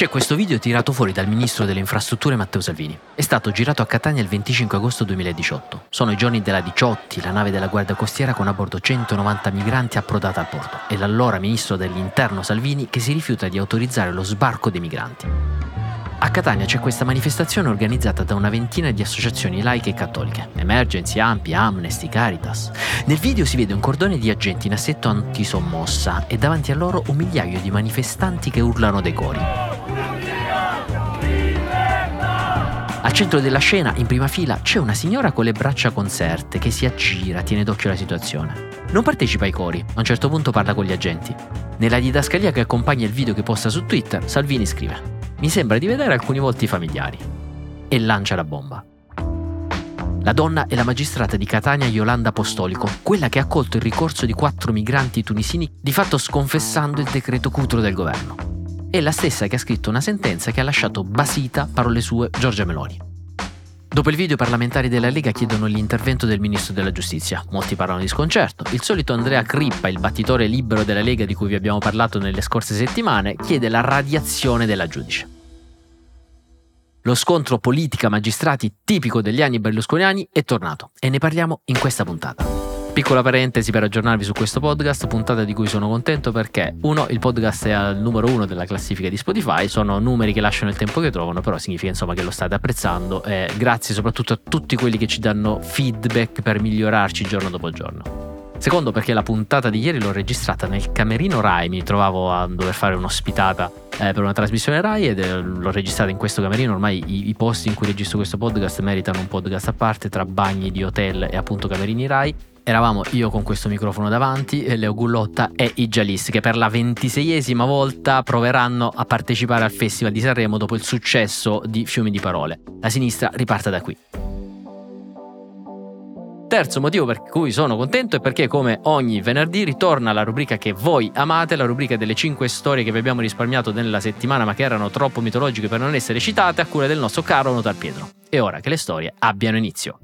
C'è questo video tirato fuori dal ministro delle infrastrutture Matteo Salvini. È stato girato a Catania il 25 agosto 2018. Sono i giorni della Diciotti, la nave della Guardia Costiera con a bordo 190 migranti approdata al porto. E l'allora ministro dell'interno Salvini che si rifiuta di autorizzare lo sbarco dei migranti. A Catania c'è questa manifestazione organizzata da una ventina di associazioni laiche e cattoliche, Emergency, Ampi, Amnesty, Caritas. Nel video si vede un cordone di agenti in assetto antisommossa e davanti a loro un migliaio di manifestanti che urlano dei cori. Al centro della scena, in prima fila, c'è una signora con le braccia conserte che si aggira, tiene d'occhio la situazione. Non partecipa ai cori, a un certo punto parla con gli agenti. Nella didascalia che accompagna il video che posta su Twitter, Salvini scrive: Mi sembra di vedere alcuni volti familiari. E lancia la bomba. La donna è la magistrata di Catania Yolanda Apostolico, quella che ha accolto il ricorso di quattro migranti tunisini, di fatto sconfessando il decreto Cutro del governo è la stessa che ha scritto una sentenza che ha lasciato basita, parole sue, Giorgia Meloni. Dopo il video i parlamentari della Lega chiedono l'intervento del ministro della giustizia. Molti parlano di sconcerto. Il solito Andrea Crippa, il battitore libero della Lega di cui vi abbiamo parlato nelle scorse settimane, chiede la radiazione della giudice. Lo scontro politica-magistrati tipico degli anni berlusconiani è tornato e ne parliamo in questa puntata. Piccola parentesi per aggiornarvi su questo podcast, puntata di cui sono contento perché uno, il podcast è al numero uno della classifica di Spotify, sono numeri che lasciano il tempo che trovano, però significa insomma che lo state apprezzando e grazie soprattutto a tutti quelli che ci danno feedback per migliorarci giorno dopo giorno. Secondo perché la puntata di ieri l'ho registrata nel camerino Rai, mi trovavo a dover fare un'ospitata eh, per una trasmissione Rai ed eh, l'ho registrata in questo camerino, ormai i, i, posti in cui registro questo podcast meritano un podcast a parte tra bagni di hotel e appunto camerini Rai Eravamo io con questo microfono davanti, Leo Gullotta e i Jalis che per la ventiseiesima volta proveranno a partecipare al Festival di Sanremo dopo il successo di Fiumi di Parole. La sinistra riparte da qui. Terzo motivo per cui sono contento è perché come ogni venerdì ritorna la rubrica che voi amate, la rubrica delle 5 storie che vi abbiamo risparmiato nella settimana ma che erano troppo mitologiche per non essere citate a cura del nostro caro Notar Pietro. E ora che le storie abbiano inizio.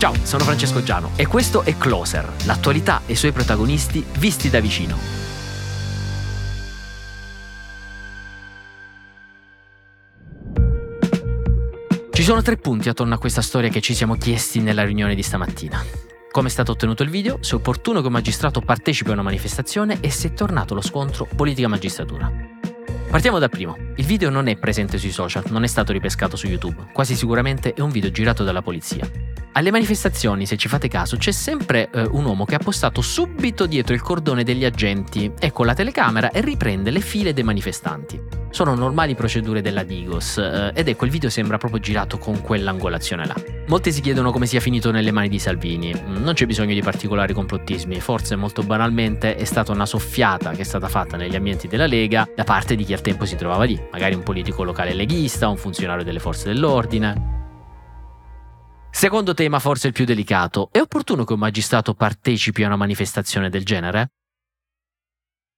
Ciao, sono Francesco Giano e questo è Closer, l'attualità e i suoi protagonisti visti da vicino. Ci sono tre punti attorno a questa storia che ci siamo chiesti nella riunione di stamattina. Come è stato ottenuto il video, se è opportuno che un magistrato partecipi a una manifestazione e se è tornato lo scontro politica-magistratura. Partiamo dal primo. Il video non è presente sui social, non è stato ripescato su YouTube. Quasi sicuramente è un video girato dalla polizia. Alle manifestazioni, se ci fate caso, c'è sempre eh, un uomo che ha postato subito dietro il cordone degli agenti e con la telecamera e riprende le file dei manifestanti. Sono normali procedure della Digos eh, ed ecco il video sembra proprio girato con quell'angolazione là. Molti si chiedono come sia finito nelle mani di Salvini. Mm, non c'è bisogno di particolari complottismi, forse molto banalmente è stata una soffiata che è stata fatta negli ambienti della Lega da parte di chi al tempo si trovava lì, magari un politico locale leghista, un funzionario delle forze dell'ordine. Secondo tema, forse il più delicato, è opportuno che un magistrato partecipi a una manifestazione del genere?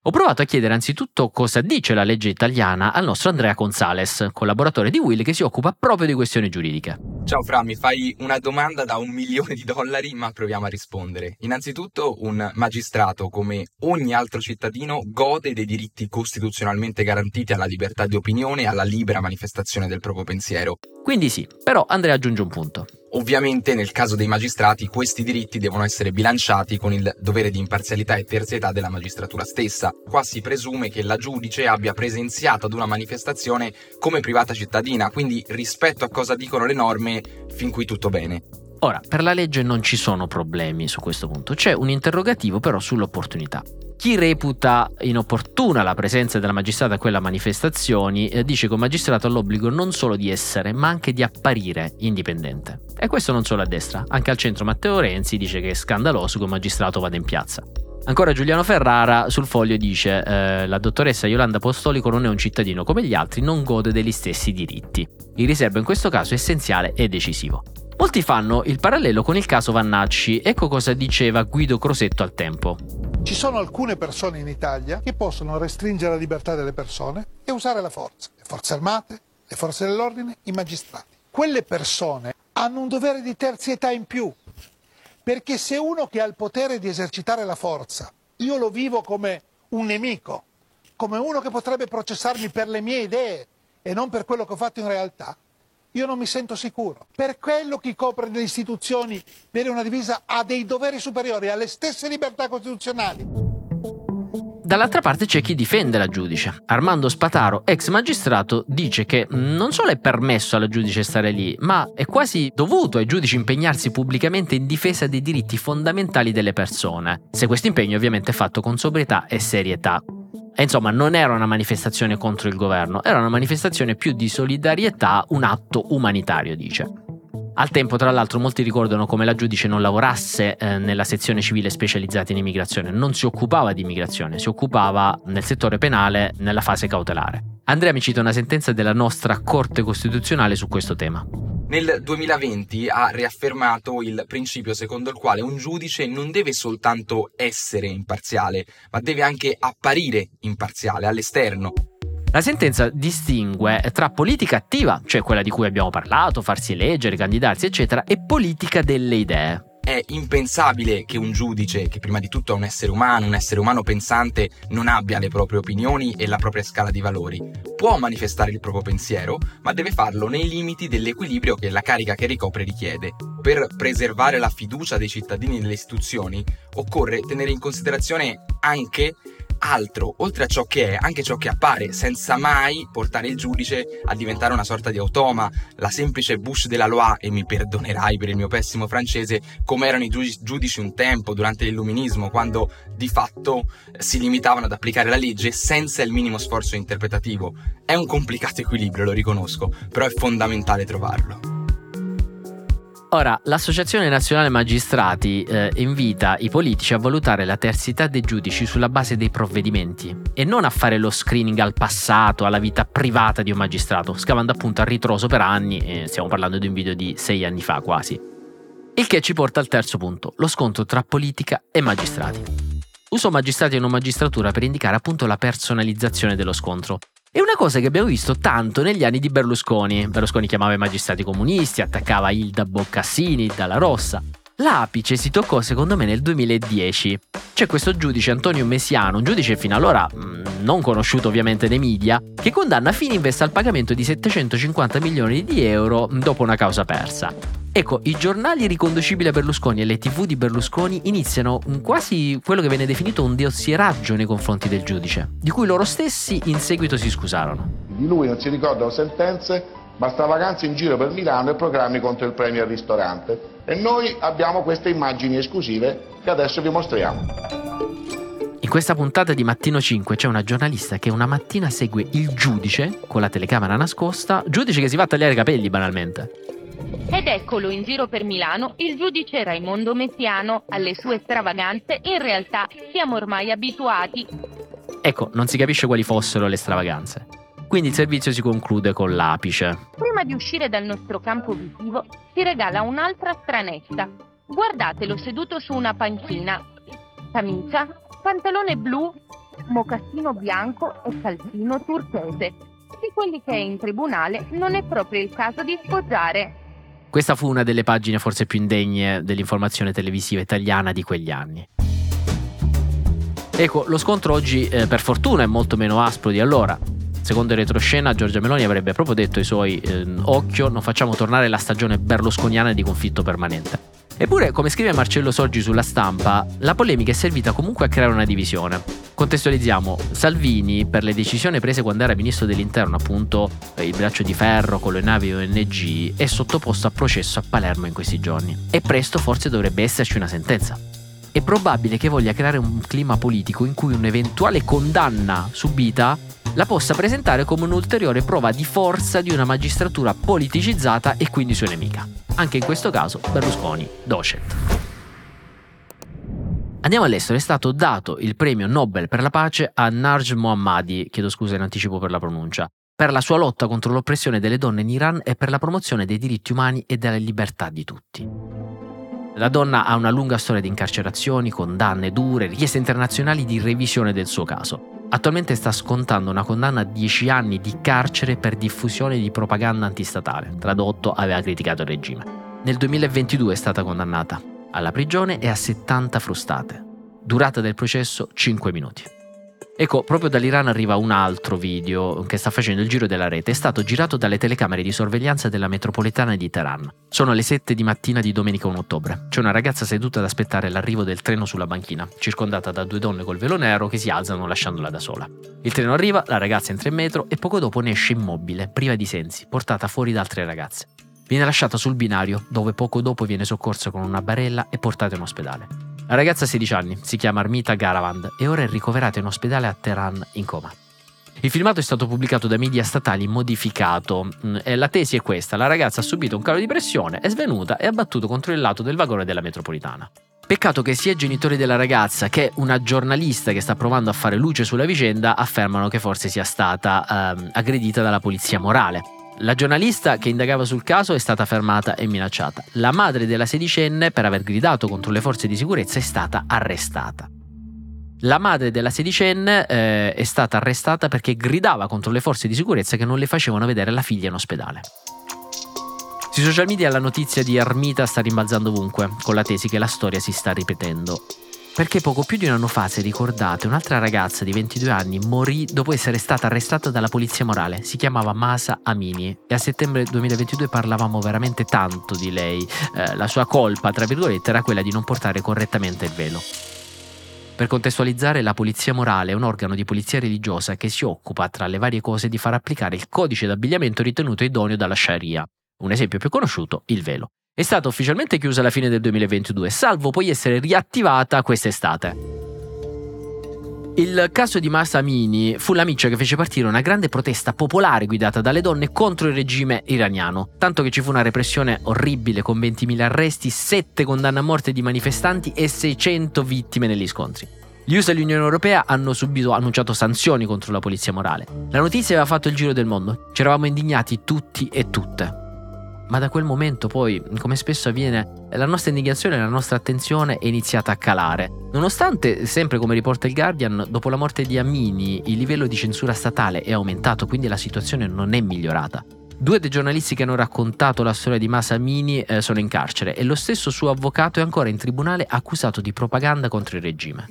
Ho provato a chiedere anzitutto cosa dice la legge italiana al nostro Andrea Gonzales, collaboratore di Will che si occupa proprio di questioni giuridiche. Ciao Fra, mi fai una domanda da un milione di dollari, ma proviamo a rispondere. Innanzitutto, un magistrato, come ogni altro cittadino, gode dei diritti costituzionalmente garantiti alla libertà di opinione e alla libera manifestazione del proprio pensiero. Quindi sì, però Andrea aggiunge un punto. Ovviamente nel caso dei magistrati questi diritti devono essere bilanciati con il dovere di imparzialità e terzietà della magistratura stessa. Qua si presume che la giudice abbia presenziato ad una manifestazione come privata cittadina, quindi rispetto a cosa dicono le norme, fin qui tutto bene. Ora, per la legge non ci sono problemi su questo punto, c'è un interrogativo però sull'opportunità. Chi reputa inopportuna la presenza della magistrata a quelle manifestazioni eh, dice che un magistrato ha l'obbligo non solo di essere, ma anche di apparire indipendente. E questo non solo a destra, anche al centro Matteo Renzi dice che è scandaloso che un magistrato vada in piazza. Ancora Giuliano Ferrara sul foglio dice eh, la dottoressa Yolanda Apostolico non è un cittadino come gli altri, non gode degli stessi diritti. Il riservo in questo caso è essenziale e decisivo. Molti fanno il parallelo con il caso Vannacci, ecco cosa diceva Guido Crosetto al tempo. Ci sono alcune persone in Italia che possono restringere la libertà delle persone e usare la forza. Le forze armate, le forze dell'ordine, i magistrati. Quelle persone hanno un dovere di terzietà in più, perché se uno che ha il potere di esercitare la forza, io lo vivo come un nemico, come uno che potrebbe processarmi per le mie idee e non per quello che ho fatto in realtà, io non mi sento sicuro. Per quello chi copre le istituzioni, viene una divisa, ha dei doveri superiori alle stesse libertà costituzionali. Dall'altra parte c'è chi difende la giudice. Armando Spataro, ex magistrato, dice che non solo è permesso alla giudice stare lì, ma è quasi dovuto ai giudici impegnarsi pubblicamente in difesa dei diritti fondamentali delle persone, se questo impegno ovviamente è fatto con sobrietà e serietà. E insomma, non era una manifestazione contro il governo, era una manifestazione più di solidarietà, un atto umanitario, dice. Al tempo, tra l'altro, molti ricordano come la giudice non lavorasse eh, nella sezione civile specializzata in immigrazione, non si occupava di immigrazione, si occupava nel settore penale nella fase cautelare. Andrea mi cita una sentenza della nostra Corte Costituzionale su questo tema. Nel 2020 ha riaffermato il principio secondo il quale un giudice non deve soltanto essere imparziale, ma deve anche apparire imparziale all'esterno. La sentenza distingue tra politica attiva, cioè quella di cui abbiamo parlato, farsi eleggere, candidarsi, eccetera, e politica delle idee. È impensabile che un giudice, che prima di tutto è un essere umano, un essere umano pensante, non abbia le proprie opinioni e la propria scala di valori. Può manifestare il proprio pensiero, ma deve farlo nei limiti dell'equilibrio che la carica che ricopre richiede. Per preservare la fiducia dei cittadini nelle istituzioni, occorre tenere in considerazione anche altro, oltre a ciò che è, anche ciò che appare, senza mai portare il giudice a diventare una sorta di automa, la semplice Bush della Loi, e mi perdonerai per il mio pessimo francese, come erano i giudici un tempo durante l'illuminismo, quando di fatto si limitavano ad applicare la legge senza il minimo sforzo interpretativo. È un complicato equilibrio, lo riconosco, però è fondamentale trovarlo. Ora, l'Associazione Nazionale Magistrati eh, invita i politici a valutare la terzietà dei giudici sulla base dei provvedimenti e non a fare lo screening al passato, alla vita privata di un magistrato, scavando appunto a ritroso per anni, e stiamo parlando di un video di sei anni fa quasi. Il che ci porta al terzo punto, lo scontro tra politica e magistrati. Uso magistrati e non magistratura per indicare appunto la personalizzazione dello scontro, è una cosa che abbiamo visto tanto negli anni di Berlusconi. Berlusconi chiamava i magistrati comunisti, attaccava Ilda Boccassini, Dalla Rossa. L'apice si toccò secondo me nel 2010. C'è questo giudice Antonio Mesiano, un giudice fino allora mm, non conosciuto ovviamente nei media, che condanna Fininvest al pagamento di 750 milioni di euro dopo una causa persa. Ecco, i giornali riconducibili a Berlusconi e le tv di Berlusconi iniziano quasi quello che viene definito un dossieraggio nei confronti del giudice, di cui loro stessi in seguito si scusarono. Di lui non si ricordano sentenze, ma stravaganze in giro per Milano e programmi contro il premio al ristorante. E noi abbiamo queste immagini esclusive che adesso vi mostriamo. In questa puntata di Mattino 5 c'è una giornalista che una mattina segue il giudice con la telecamera nascosta, giudice che si va a tagliare i capelli banalmente. Ed eccolo in giro per Milano il giudice Raimondo Messiano alle sue stravaganze. In realtà siamo ormai abituati. Ecco, non si capisce quali fossero le stravaganze. Quindi il servizio si conclude con l'apice. Prima di uscire dal nostro campo visivo si regala un'altra stranezza. Guardatelo seduto su una panchina. Camicia, pantalone blu, mocassino bianco e calzino turchese. Di quelli che è in tribunale non è proprio il caso di sfoggiare. Questa fu una delle pagine forse più indegne dell'informazione televisiva italiana di quegli anni. Ecco, lo scontro oggi eh, per fortuna è molto meno aspro di allora. Secondo il retroscena, Giorgia Meloni avrebbe proprio detto ai suoi eh, occhio, non facciamo tornare la stagione berlusconiana di conflitto permanente. Eppure, come scrive Marcello Sorgi sulla stampa, la polemica è servita comunque a creare una divisione. Contestualizziamo, Salvini, per le decisioni prese quando era ministro dell'interno, appunto eh, il braccio di ferro con le navi ONG, è sottoposto a processo a Palermo in questi giorni. E presto forse dovrebbe esserci una sentenza. È probabile che voglia creare un clima politico in cui un'eventuale condanna subita la possa presentare come un'ulteriore prova di forza di una magistratura politicizzata e quindi sua nemica. Anche in questo caso Berlusconi docet. Andiamo all'estero, è stato dato il premio Nobel per la pace a Narj Mohammadi, chiedo scusa in anticipo per la pronuncia, per la sua lotta contro l'oppressione delle donne in Iran e per la promozione dei diritti umani e della libertà di tutti. La donna ha una lunga storia di incarcerazioni, condanne dure, richieste internazionali di revisione del suo caso. Attualmente sta scontando una condanna a 10 anni di carcere per diffusione di propaganda antistatale. Tradotto, aveva criticato il regime. Nel 2022 è stata condannata alla prigione e a 70 frustate. Durata del processo 5 minuti. Ecco, proprio dall'Iran arriva un altro video che sta facendo il giro della rete. È stato girato dalle telecamere di sorveglianza della metropolitana di Teheran. Sono le 7 di mattina di domenica 1 ottobre. C'è una ragazza seduta ad aspettare l'arrivo del treno sulla banchina, circondata da due donne col velo nero che si alzano lasciandola da sola. Il treno arriva, la ragazza entra in metro e poco dopo ne esce immobile, priva di sensi, portata fuori da altre ragazze. Viene lasciata sul binario, dove poco dopo viene soccorsa con una barella e portata in ospedale. La ragazza ha 16 anni, si chiama Armita Garavand e ora è ricoverata in ospedale a Teheran in coma. Il filmato è stato pubblicato da media statali modificato mm, e la tesi è questa, la ragazza ha subito un calo di pressione, è svenuta e ha battuto contro il lato del vagone della metropolitana. Peccato che sia i genitori della ragazza che una giornalista che sta provando a fare luce sulla vicenda affermano che forse sia stata ehm, aggredita dalla polizia morale. La giornalista che indagava sul caso è stata fermata e minacciata. La madre della sedicenne, per aver gridato contro le forze di sicurezza, è stata arrestata. La madre della sedicenne eh, è stata arrestata perché gridava contro le forze di sicurezza che non le facevano vedere la figlia in ospedale. Sui social media la notizia di Armita sta rimbalzando ovunque, con la tesi che la storia si sta ripetendo. Perché poco più di un anno fa, se ricordate, un'altra ragazza di 22 anni morì dopo essere stata arrestata dalla polizia morale. Si chiamava Masa Amini e a settembre 2022 parlavamo veramente tanto di lei. Eh, la sua colpa, tra virgolette, era quella di non portare correttamente il velo. Per contestualizzare, la polizia morale è un organo di polizia religiosa che si occupa, tra le varie cose, di far applicare il codice d'abbigliamento ritenuto idoneo dalla Sharia. Un esempio più conosciuto, il velo è stata ufficialmente chiusa alla fine del 2022, salvo poi essere riattivata quest'estate. Il caso di Masamini fu la miccia che fece partire una grande protesta popolare guidata dalle donne contro il regime iraniano, tanto che ci fu una repressione orribile con 20.000 arresti, 7 condanne a morte di manifestanti e 600 vittime negli scontri. Gli USA e l'Unione Europea hanno subito annunciato sanzioni contro la polizia morale. La notizia aveva fatto il giro del mondo, ci eravamo indignati tutti e tutte ma da quel momento poi, come spesso avviene, la nostra indignazione e la nostra attenzione è iniziata a calare. Nonostante, sempre come riporta il Guardian, dopo la morte di Amini il livello di censura statale è aumentato, quindi la situazione non è migliorata. Due dei giornalisti che hanno raccontato la storia di Masa Amini eh, sono in carcere e lo stesso suo avvocato è ancora in tribunale accusato di propaganda contro il regime.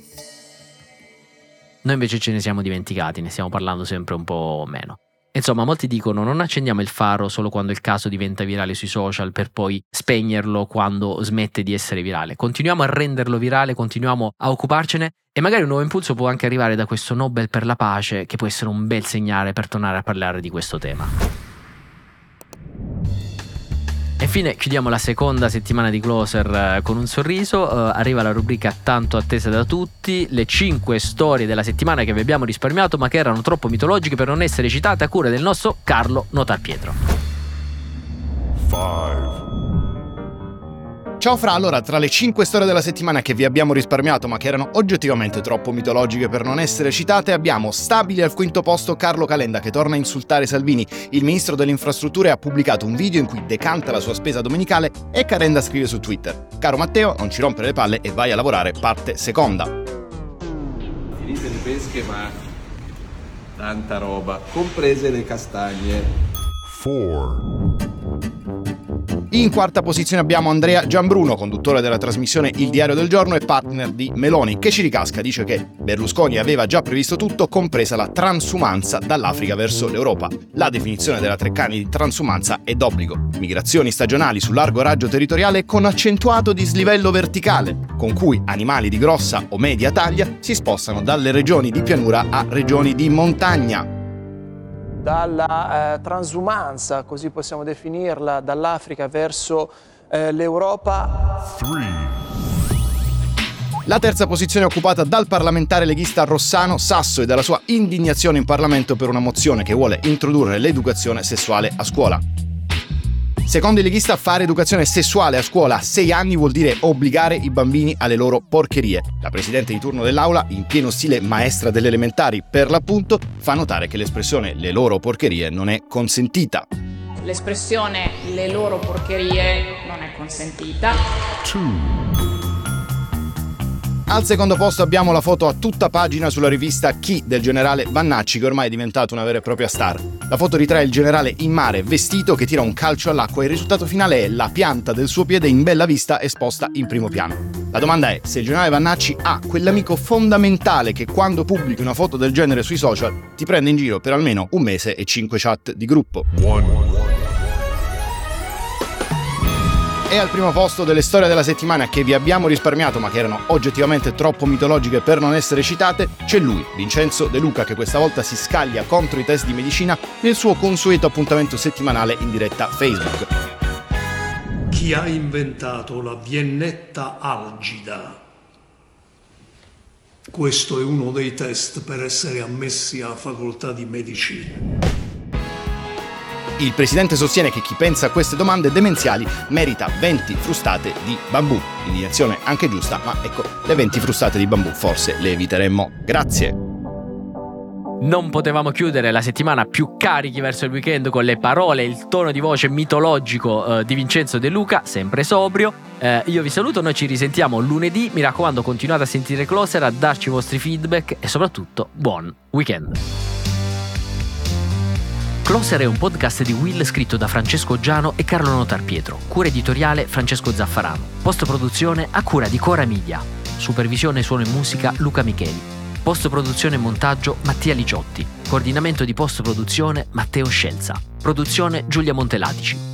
Noi invece ce ne siamo dimenticati, ne stiamo parlando sempre un po' meno. Insomma, molti dicono non accendiamo il faro solo quando il caso diventa virale sui social per poi spegnerlo quando smette di essere virale. Continuiamo a renderlo virale, continuiamo a occuparcene e magari un nuovo impulso può anche arrivare da questo Nobel per la pace che può essere un bel segnale per tornare a parlare di questo tema. Infine chiudiamo la seconda settimana di Closer eh, con un sorriso. Uh, arriva la rubrica tanto attesa da tutti, le 5 storie della settimana che vi abbiamo risparmiato ma che erano troppo mitologiche per non essere citate a cura del nostro Carlo Notar Pietro. 5 Ciao Fra, allora tra le 5 storie della settimana che vi abbiamo risparmiato ma che erano oggettivamente troppo mitologiche per non essere citate abbiamo stabile al quinto posto Carlo Calenda che torna a insultare Salvini. Il ministro delle infrastrutture ha pubblicato un video in cui decanta la sua spesa domenicale e Calenda scrive su Twitter Caro Matteo, non ci rompere le palle e vai a lavorare parte seconda. Finite le pesche ma tanta roba, comprese le castagne. 4 in quarta posizione abbiamo Andrea Giambruno, conduttore della trasmissione Il Diario del Giorno e partner di Meloni, che ci ricasca, dice che Berlusconi aveva già previsto tutto, compresa la transumanza dall'Africa verso l'Europa. La definizione della Treccani di transumanza è d'obbligo. Migrazioni stagionali su largo raggio territoriale con accentuato dislivello verticale, con cui animali di grossa o media taglia si spostano dalle regioni di pianura a regioni di montagna dalla eh, transumanza, così possiamo definirla, dall'Africa verso eh, l'Europa. La terza posizione è occupata dal parlamentare leghista Rossano Sasso e dalla sua indignazione in Parlamento per una mozione che vuole introdurre l'educazione sessuale a scuola. Secondo il leghista, fare educazione sessuale a scuola a 6 anni vuol dire obbligare i bambini alle loro porcherie. La presidente di turno dell'aula, in pieno stile maestra delle elementari per l'appunto, fa notare che l'espressione le loro porcherie non è consentita. L'espressione le loro porcherie non è consentita. Two. Al secondo posto abbiamo la foto a tutta pagina sulla rivista Chi del generale Vannacci che ormai è diventato una vera e propria star. La foto ritrae il generale in mare vestito che tira un calcio all'acqua e il risultato finale è la pianta del suo piede in bella vista esposta in primo piano. La domanda è se il giornale Vannacci ha quell'amico fondamentale che quando pubblichi una foto del genere sui social ti prende in giro per almeno un mese e cinque chat di gruppo. E al primo posto delle storie della settimana che vi abbiamo risparmiato ma che erano oggettivamente troppo mitologiche per non essere citate, c'è lui, Vincenzo De Luca, che questa volta si scaglia contro i test di medicina nel suo consueto appuntamento settimanale in diretta Facebook. Chi ha inventato la viennetta algida? Questo è uno dei test per essere ammessi alla facoltà di medicina. Il presidente sostiene che chi pensa a queste domande demenziali merita 20 frustate di bambù. Indignazione anche giusta, ma ecco, le 20 frustate di bambù forse le eviteremmo. Grazie. Non potevamo chiudere la settimana più carichi verso il weekend con le parole e il tono di voce mitologico eh, di Vincenzo De Luca, sempre sobrio. Eh, io vi saluto, noi ci risentiamo lunedì. Mi raccomando, continuate a sentire Closer, a darci i vostri feedback e soprattutto buon weekend. Closer è un podcast di Will scritto da Francesco Giano e Carlo Notar Pietro, cura editoriale Francesco Zaffarano, post produzione a cura di Cora Media, supervisione suono e musica Luca Micheli, post produzione e montaggio Mattia Liciotti, coordinamento di post produzione Matteo Scelza, produzione Giulia Montelatici.